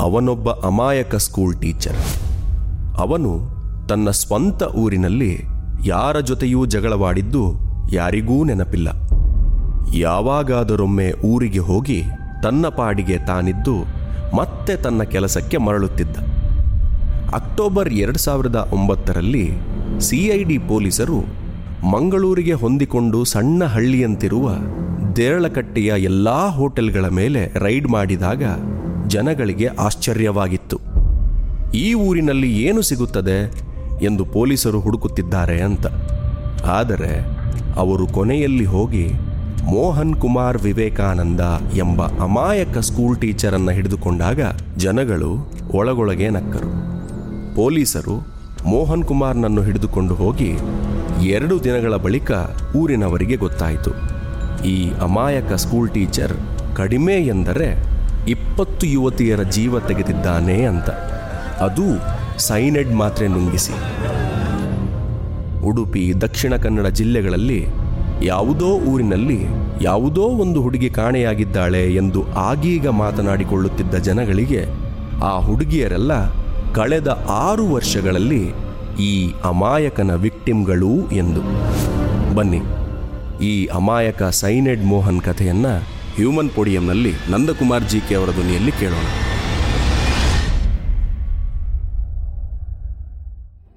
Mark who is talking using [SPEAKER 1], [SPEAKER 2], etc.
[SPEAKER 1] ಅವನೊಬ್ಬ ಅಮಾಯಕ school teacher ಅವನು ತನ್ನ ಸ್ವಂತ ಊರಿನಲ್ಲಿ ಯಾರ ಜೊತೆಯೂ ಜಗಳವಾಡಿದ್ದು ಯಾರಿಗೂ ನೆನಪಿಲ್ಲ. ಯಾವಾಗಾದರೊಮ್ಮೆ ಊರಿಗೆ ಹೋಗಿ ತನ್ನ ಪಾಡಿಗೆ ತಾನಿದ್ದು ಮತ್ತೆ ತನ್ನ ಕೆಲಸಕ್ಕೆ ಮರಳುತ್ತಿದ್ದ. ಅಕ್ಟೋಬರ್ ಎರಡು ಸಾವಿರದ ಒಂಬತ್ತರಲ್ಲಿ ಸಿಐಡಿ ಪೊಲೀಸರು ಮಂಗಳೂರಿಗೆ ಹೊಂದಿಕೊಂಡು ಸಣ್ಣ ಹಳ್ಳಿಯಂತಿರುವ ದೇರಳಕಟ್ಟೆಯ ಎಲ್ಲಾ ಹೋಟೆಲ್ಗಳ ಮೇಲೆ ರೈಡ್ ಮಾಡಿದಾಗ ಜನಗಳಿಗೆ ಆಶ್ಚರ್ಯವಾಗಿತ್ತು. ಈ ಊರಿನಲ್ಲಿ ಏನು ಸಿಗುತ್ತದೆ ಎಂದು ಪೊಲೀಸರು ಹುಡುಕುತ್ತಿದ್ದಾರೆ ಅಂತ. ಆದರೆ ಅವರು ಕೊನೆಯಲ್ಲಿ ಹೋಗಿ ಮೋಹನ್ ಕುಮಾರ್ ವಿವೇಕಾನಂದ ಎಂಬ ಅಮಾಯಕ ಸ್ಕೂಲ್ ಟೀಚರನ್ನು ಹಿಡಿದುಕೊಂಡಾಗ ಜನಗಳು ಒಳಗೊಳಗೆ ನಕ್ಕರು. ಪೊಲೀಸರು ಮೋಹನ್ ಕುಮಾರ್ನನ್ನು ಹಿಡಿದುಕೊಂಡು ಹೋಗಿ ಎರಡು ದಿನಗಳ ಬಳಿಕ ಊರಿನವರಿಗೆ ಗೊತ್ತಾಯಿತು. ಈ ಅಮಾಯಕ ಸ್ಕೂಲ್ ಟೀಚರ್ ಕಡಿಮೆ ಎಂದರೆ ಇಪ್ಪತ್ತು ಯುವತಿಯರ ಜೀವ ತೆಗೆದಿದ್ದಾನೆ ಅಂತ. ಅದು ಸೈನೆಡ್ ಮಾತ್ರೆ ನುಂಗಿಸಿ. ಉಡುಪಿ, ದಕ್ಷಿಣ ಕನ್ನಡ ಜಿಲ್ಲೆಗಳಲ್ಲಿ ಯಾವುದೋ ಊರಿನಲ್ಲಿ ಯಾವುದೋ ಒಂದು ಹುಡುಗಿ ಕಾಣೆಯಾಗಿದ್ದಾಳೆ ಎಂದು ಆಗೀಗ ಮಾತನಾಡಿಕೊಳ್ಳುತ್ತಿದ್ದ ಜನಗಳಿಗೆ ಆ ಹುಡುಗಿಯರೆಲ್ಲ ಕಳೆದ ಆರು ವರ್ಷಗಳಲ್ಲಿ ಈ ಅಮಾಯಕನ ವಿಕ್ಟಿಮ್ಗಳು ಎಂದು. ಬನ್ನಿ, ಈ ಅಮಾಯಕ ಸೈನೆಡ್ ಮೋಹನ್ ಕಥೆಯನ್ನ ಹ್ಯೂಮನ್ ಪೋಡಿಯಂನಲ್ಲಿ ನಂದಕುಮಾರ್ ಜಿ ಕೆ ಅವರ ಧ್ವನಿಯಲ್ಲಿ ಕೇಳೋಣ.